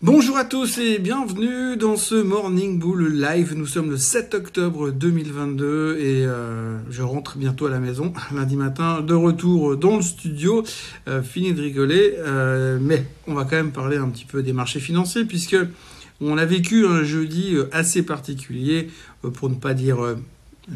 Bonjour à tous et bienvenue dans ce Morning Bull Live. Nous sommes le 7 octobre 2022 et euh, je rentre bientôt à la maison lundi matin de retour dans le studio, euh, fini de rigoler, euh, mais on va quand même parler un petit peu des marchés financiers puisque on a vécu un jeudi assez particulier, pour ne pas dire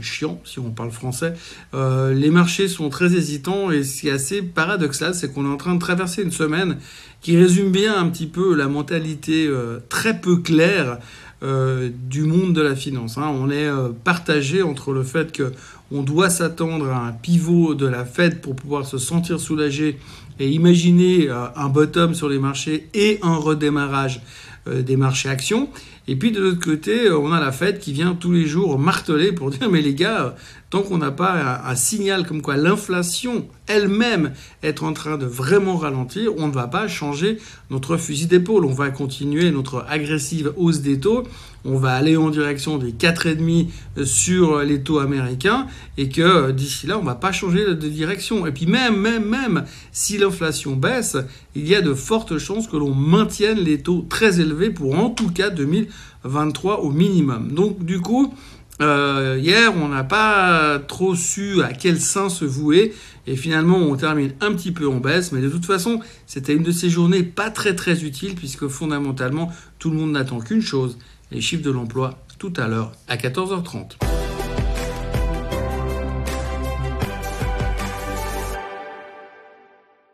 chiant si on parle français. les marchés sont très hésitants et ce qui est assez paradoxal, c'est qu'on est en train de traverser une semaine qui résume bien un petit peu la mentalité euh, très peu claire euh, du monde de la finance. Hein. On est euh, partagé entre le fait que on doit s'attendre à un pivot de la Fed pour pouvoir se sentir soulagé et imaginer un bottom sur les marchés et un redémarrage des marchés actions. Et puis de l'autre côté, on a la Fed qui vient tous les jours marteler pour dire mais les gars, tant qu'on n'a pas un, signal comme quoi l'inflation elle-même est en train de vraiment ralentir, on ne va pas changer notre fusil d'épaule. On va continuer notre agressive hausse des taux. On va aller en direction des 4,5 sur les taux américains et que euh, d'ici là, on ne va pas changer de direction. Et puis même, même, même si l'inflation baisse, il y a de fortes chances que l'on maintienne les taux très élevés pour en tout cas 2023 au minimum. Donc du coup, euh, hier, on n'a pas trop su à quel sein se vouer. Et finalement, on termine un petit peu en baisse. Mais de toute façon, c'était une de ces journées pas très très utiles puisque fondamentalement, tout le monde n'attend qu'une chose, les chiffres de l'emploi tout à l'heure à 14h30.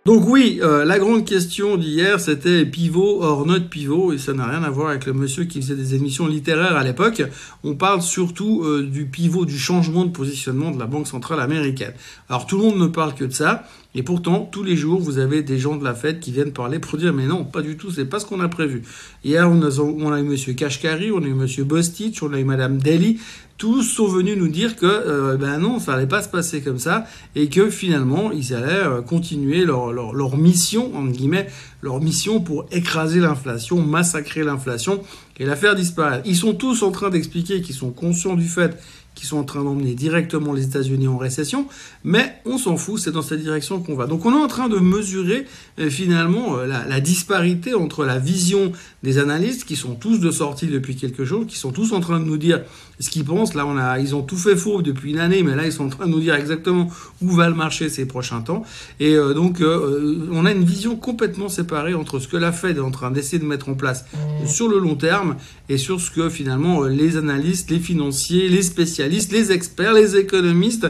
Donc oui, euh, la grande question d'hier, c'était pivot hors note pivot, et ça n'a rien à voir avec le monsieur qui faisait des émissions littéraires à l'époque. On parle surtout euh, du pivot, du changement de positionnement de la Banque centrale américaine. Alors tout le monde ne parle que de ça, et pourtant, tous les jours, vous avez des gens de la fête qui viennent parler pour dire mais non, pas du tout, c'est pas ce qu'on a prévu. Hier, on a, on a eu Monsieur Kashkari, on a eu Monsieur Bostich, on a eu Madame Daly, tous sont venus nous dire que euh, ben non, ça allait pas se passer comme ça et que finalement ils allaient euh, continuer leur, leur, leur mission entre guillemets, leur mission pour écraser l'inflation, massacrer l'inflation et la faire disparaître. Ils sont tous en train d'expliquer qu'ils sont conscients du fait qui sont en train d'emmener directement les États-Unis en récession, mais on s'en fout, c'est dans cette direction qu'on va. Donc on est en train de mesurer euh, finalement euh, la, disparité entre la vision des analystes qui sont tous de sortie depuis quelques jours, qui sont tous en train de nous dire ce qu'ils pensent. Là, on a, ils ont tout fait faux depuis une année, mais là, ils sont en train de nous dire exactement où va le marché ces prochains temps. Et euh, donc, on a une vision complètement séparée entre ce que la Fed est en train d'essayer de mettre en place sur le long terme et sur ce que finalement les analystes, les financiers, les spécialistes les experts, les économistes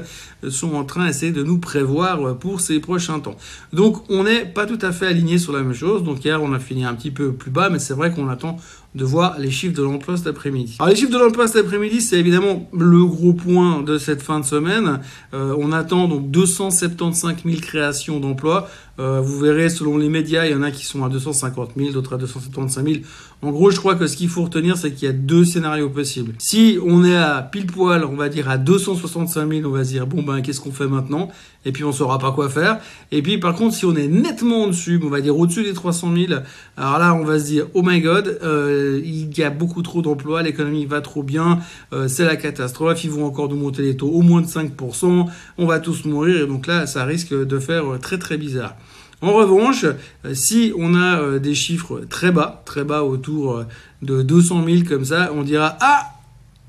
sont en train d'essayer de nous prévoir pour ces prochains temps. Donc on n'est pas tout à fait aligné sur la même chose. Donc hier on a fini un petit peu plus bas, mais c'est vrai qu'on attend de voir les chiffres de l'emploi cet après-midi. Alors les chiffres de l'emploi cet après-midi, c'est évidemment le gros point de cette fin de semaine. Euh, on attend donc 275 000 créations d'emplois. Euh, vous verrez, selon les médias, il y en a qui sont à 250 000, d'autres à 275 000. En gros, je crois que ce qu'il faut retenir, c'est qu'il y a deux scénarios possibles. Si on est à pile poil, on va dire à 265 000, on va se dire bon ben qu'est-ce qu'on fait maintenant? Et puis on saura pas quoi faire. Et puis par contre, si on est nettement en dessus, on va dire au-dessus des 300 000, alors là, on va se dire oh my god, euh, il y a beaucoup trop d'emplois, l'économie va trop bien, euh, c'est la catastrophe, ils vont encore nous monter les taux au moins de 5%, on va tous mourir. Et donc là, ça risque de faire très très bizarre. En revanche, euh, si on a euh, des chiffres très bas, très bas autour euh, de 200 000 comme ça, on dira ah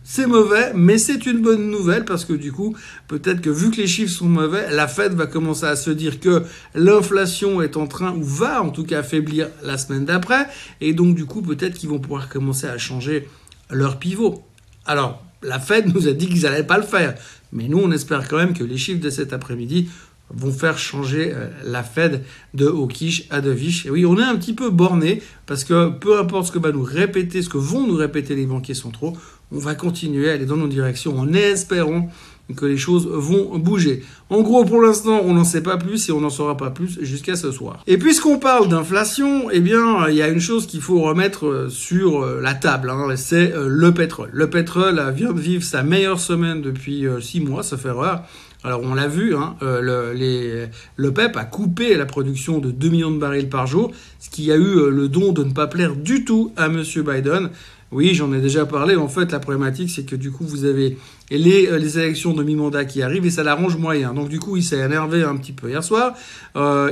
c'est mauvais, mais c'est une bonne nouvelle parce que du coup, peut-être que vu que les chiffres sont mauvais, la Fed va commencer à se dire que l'inflation est en train, ou va en tout cas affaiblir la semaine d'après, et donc du coup, peut-être qu'ils vont pouvoir commencer à changer leur pivot. Alors, la Fed nous a dit qu'ils n'allaient pas le faire, mais nous, on espère quand même que les chiffres de cet après-midi vont faire changer euh, la Fed de Hawkish à Dovish. Et oui, on est un petit peu borné parce que peu importe ce que va nous répéter, ce que vont nous répéter les banquiers centraux, on va continuer à aller dans nos directions en espérant que les choses vont bouger. En gros, pour l'instant, on n'en sait pas plus et on n'en saura pas plus jusqu'à ce soir. Et puisqu'on parle d'inflation, eh bien, il y a une chose qu'il faut remettre euh, sur euh, la table, hein, c'est le pétrole. Le pétrole vient de vivre sa meilleure semaine depuis six mois, ça fait rare. Alors on l'a vu, hein, euh, le, PEP a coupé la production de 2 millions de barils par jour, ce qui a eu euh, le don de ne pas plaire du tout à M. Biden. Oui, j'en ai déjà parlé. En fait, la problématique, c'est que du coup, vous avez les, euh, les élections de mi-mandat qui arrivent et ça l'arrange moyen. Donc du coup, il s'est énervé un petit peu hier soir.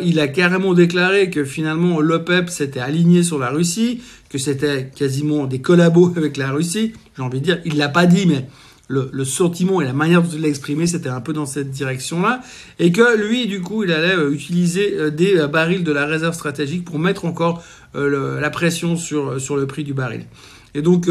Il a carrément déclaré que finalement, l'OPEP s'était aligné sur la Russie, que c'était quasiment des collabos avec la Russie. J'ai envie de dire, il l'a pas dit, mais le, le, sentiment et la manière dont il l'a exprimé, c'était un peu dans cette direction-là. Et que lui, du coup, il allait euh, utiliser euh, des euh, barils de la réserve stratégique pour mettre encore la pression sur, sur le prix du baril. Et donc,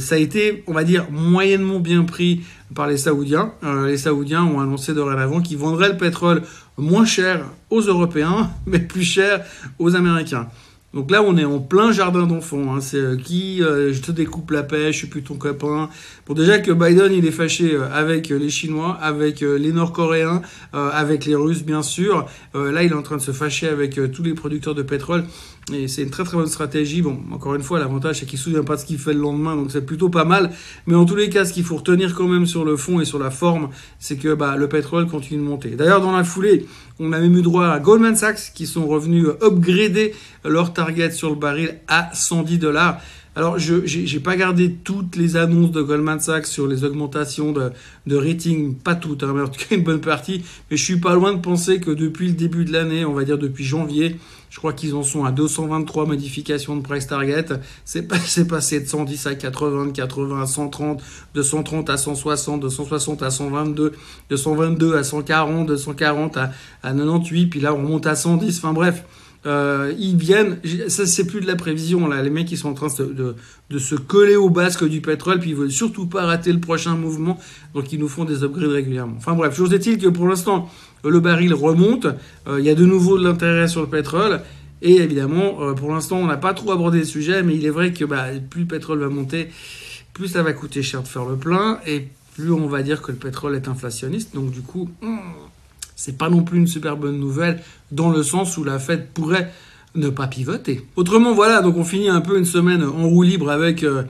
ça a été, on va dire, moyennement bien pris par les Saoudiens. les Saoudiens ont annoncé dorénavant qu'ils vendraient le pétrole moins cher aux Européens, mais plus cher aux Américains. Donc là, on est en plein jardin d'enfants. Hein. C'est euh, qui euh, je te découpe la pêche, je suis plus ton copain. Bon, déjà que Biden, il est fâché euh, avec les Chinois, avec les Nord-Coréens, avec les Russes, bien sûr. là, il est en train de se fâcher avec tous les producteurs de pétrole. Et c'est une très très bonne stratégie. Bon, encore une fois, l'avantage c'est qu'il ne se souvient pas de ce qu'il fait le lendemain, donc c'est plutôt pas mal. Mais en tous les cas, ce qu'il faut retenir quand même sur le fond et sur la forme, c'est que bah, le pétrole continue de monter. D'ailleurs, dans la foulée, on a même eu droit à Goldman Sachs qui sont revenus upgrader leur target sur le baril à 110 dollars. Alors, je n'ai pas gardé toutes les annonces de Goldman Sachs sur les augmentations de, de rating, pas toutes, hein, mais en tout cas une bonne partie. Mais je suis pas loin de penser que depuis le début de l'année, on va dire depuis janvier, je crois qu'ils en sont à 223 modifications de price target. C'est passé de 110 à 80, de 80 à 130, de 130 à 160, de 160 à 122, de 122 à 140, de 140 à, à 98, puis là on monte à 110. Enfin bref. Euh, ils viennent, ça c'est plus de la prévision là, les mecs ils sont en train de, de, se coller au basque du pétrole, puis ils veulent surtout pas rater le prochain mouvement, donc ils nous font des upgrades régulièrement. Enfin bref, chose est-il que pour l'instant le baril remonte, euh, il y a de nouveau de l'intérêt sur le pétrole, et évidemment euh, pour l'instant on n'a pas trop abordé le sujet, mais il est vrai que bah, plus le pétrole va monter, plus ça va coûter cher de faire le plein, et plus on va dire que le pétrole est inflationniste, donc du coup... Hmm, c'est pas non plus une super bonne nouvelle dans le sens où la Fed pourrait ne pas pivoter. Autrement, voilà, donc on finit un peu une semaine en roue libre avec euh,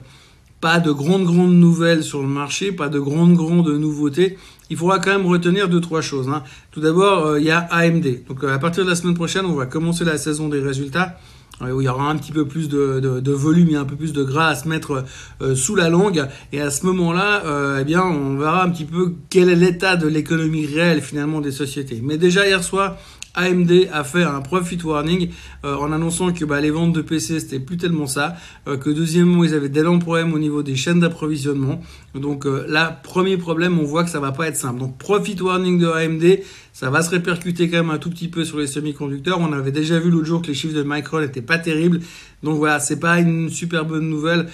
pas de grandes grandes nouvelles sur le marché, pas de grandes grandes nouveautés. Il faudra quand même retenir deux trois choses. Hein. Tout d'abord, euh, il y a AMD. Donc euh, à partir de la semaine prochaine, on va commencer la saison des résultats où il y aura un petit peu plus de, de, volume et un peu plus de gras à se mettre euh, sous la langue. Et à ce moment-là, euh, eh bien, on verra un petit peu quel est l'état de l'économie réelle finalement des sociétés. Mais déjà hier soir, AMD a fait un profit warning euh, en annonçant que bah, les ventes de PC c'était plus tellement ça, euh, que deuxièmement ils avaient d'énormes problèmes au niveau des chaînes d'approvisionnement. Donc euh, là, premier problème, on voit que ça va pas être simple. Donc profit warning de AMD, ça va se répercuter quand même un tout petit peu sur les semi-conducteurs. On avait déjà vu l'autre jour que les chiffres de Micron n'étaient pas terribles. Donc voilà, c'est pas une super bonne nouvelle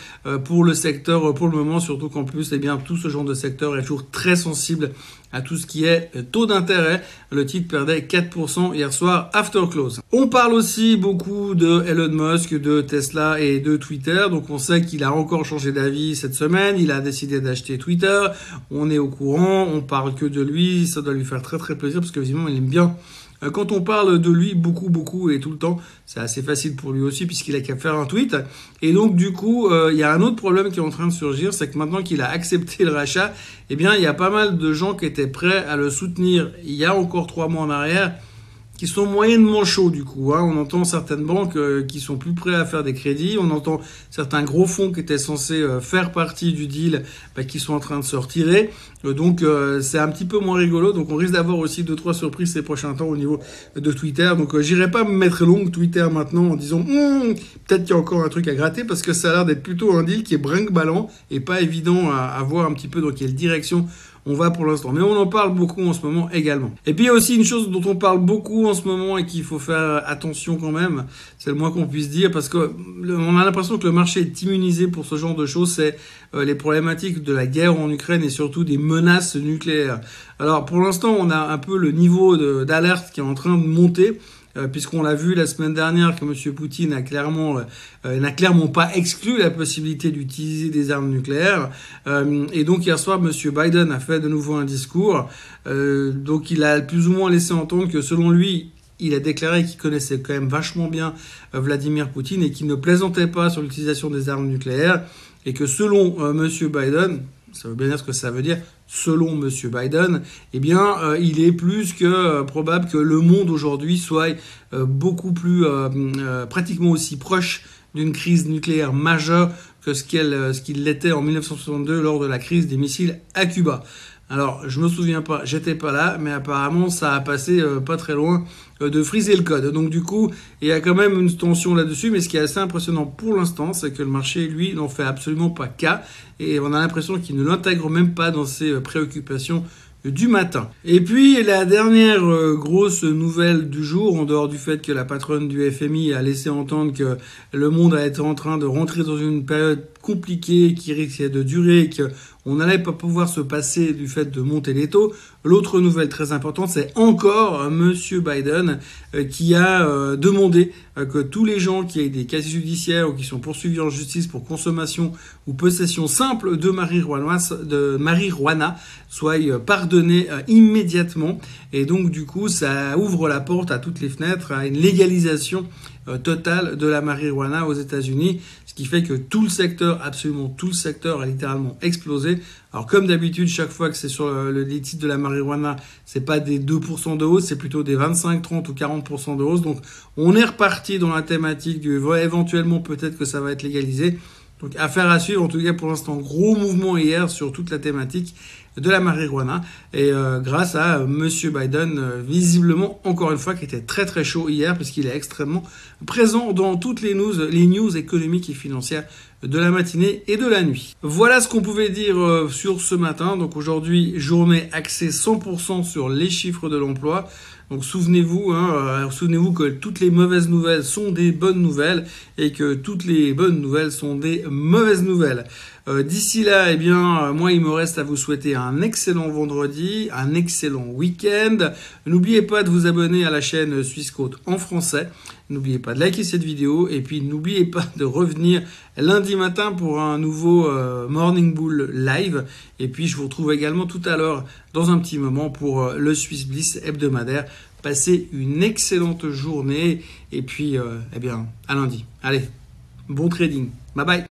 pour le secteur pour le moment, surtout qu'en plus, eh bien, tout ce genre de secteur est toujours très sensible à tout ce qui est taux d'intérêt. Le titre perdait 4% hier soir after close. On parle aussi beaucoup de Elon Musk, de Tesla et de Twitter. Donc on sait qu'il a encore changé d'avis cette semaine. Il a décidé d'acheter Twitter. On est au courant. On parle que de lui. Ça doit lui faire très très plaisir parce que visiblement il aime bien euh, quand on parle de lui beaucoup, beaucoup et tout le temps, c'est assez facile pour lui aussi puisqu'il a qu'à faire un tweet. Et donc du coup, euh, il y a un autre problème qui est en train de surgir, c'est que maintenant qu'il a accepté le rachat, eh bien, il y a pas mal de gens qui étaient prêts à le soutenir il y a encore trois mois en arrière qui sont moyennement chauds du coup. Hein. On entend certaines banques euh, qui sont plus prêts à faire des crédits. On entend certains gros fonds qui étaient censés euh, faire partie du deal bah, qui sont en train de se retirer. Euh, donc c'est un petit peu moins rigolo. Donc on risque d'avoir aussi deux trois surprises ces prochains temps au niveau de Twitter. Donc j'irai pas me mettre long Twitter maintenant en disant hum, peut-être qu'il y a encore un truc à gratter parce que ça a l'air d'être plutôt un deal qui est brinque-ballant et pas évident à, à voir un petit peu dans quelle direction on va pour l'instant. Mais on en parle beaucoup en ce moment également. Et puis il y a aussi une chose dont on parle beaucoup en ce moment et qu'il faut faire attention quand même, c'est le moins qu'on puisse dire, parce que on a l'impression que le marché est immunisé pour ce genre de choses, c'est euh, les problématiques de la guerre en Ukraine et surtout des menaces nucléaires. Alors pour l'instant, on a un peu le niveau d'alerte qui est en train de monter. Euh, puisqu'on l'a vu la semaine dernière que M. Poutine clairement euh, n'a clairement pas exclu la possibilité d'utiliser des armes nucléaires. Euh, et donc hier soir, M. Biden a fait de nouveau un discours. donc il a plus ou moins laissé entendre que selon lui, il a déclaré qu'il connaissait quand même vachement bien Vladimir Poutine et qu'il ne plaisantait pas sur l'utilisation des armes nucléaires et que selon M. Biden, ça veut bien dire ce que ça veut dire, selon M. Biden, eh bien, euh, il est plus que euh, probable que le monde aujourd'hui soit euh, beaucoup plus pratiquement aussi proche d'une crise nucléaire majeure que ce qu'il l'était en 1962 lors de la crise des missiles à Cuba. Alors, je me souviens pas, j'étais pas là, mais apparemment, ça a passé euh, pas très loin euh, de friser le code. Donc, du coup, il y a quand même une tension là-dessus, mais ce qui est assez impressionnant pour l'instant, c'est que le marché, lui, n'en fait absolument pas cas, et on a l'impression qu'il ne l'intègre même pas dans ses euh, préoccupations du matin. Et puis la dernière grosse nouvelle du jour, en dehors du fait que la patronne du FMI a laissé entendre que le monde a été en train de rentrer dans une période compliquée qui risquait de durer, qu'on n'allait pas pouvoir se passer du fait de monter les taux. L'autre nouvelle très importante, c'est encore Monsieur Biden euh, qui a euh, demandé que tous les gens qui aient des casiers judiciaires ou qui sont poursuivis en justice pour consommation ou possession simple de marijuana, de marijuana soient pardonnés euh, immédiatement. Et donc, du coup, ça ouvre la porte à toutes les fenêtres à une légalisation euh, totale de la marijuana aux États-Unis, ce qui fait que tout le secteur, absolument tout le secteur, a littéralement explosé. Alors, comme d'habitude, chaque fois que c'est sur le, les titres de la marijuana, c'est pas des 2% de hausse, c'est plutôt des 25, 30 ou 40% de hausse. Donc, on est reparti dans la thématique du éventuellement peut-être que ça va être légalisé. Donc affaire à suivre, en tout cas pour l'instant, gros mouvement hier sur toute la thématique de la marijuana et euh, grâce à euh, Monsieur Biden, euh, visiblement encore une fois qui était très très chaud hier puisqu'il est extrêmement présent dans toutes les news, les news économiques et financières de la matinée et de la nuit. Voilà ce qu'on pouvait dire sur ce matin. Donc aujourd'hui, journée axée 100% sur les chiffres de l'emploi. Donc souvenez-vous, hein, souvenez-vous que toutes les mauvaises nouvelles sont des bonnes nouvelles et que toutes les bonnes nouvelles sont des mauvaises nouvelles. D'ici là, eh bien, moi, il me reste à vous souhaiter un excellent vendredi, un excellent week-end. N'oubliez pas de vous abonner à la chaîne Suisse Côte en français. N'oubliez pas de liker cette vidéo et puis n'oubliez pas de revenir lundi matin pour un nouveau euh, Morning Bull live. Et puis je vous retrouve également tout à l'heure dans un petit moment pour euh, le Swiss Bliss hebdomadaire. Passez une excellente journée et puis euh, eh bien à lundi. Allez, bon trading. Bye bye.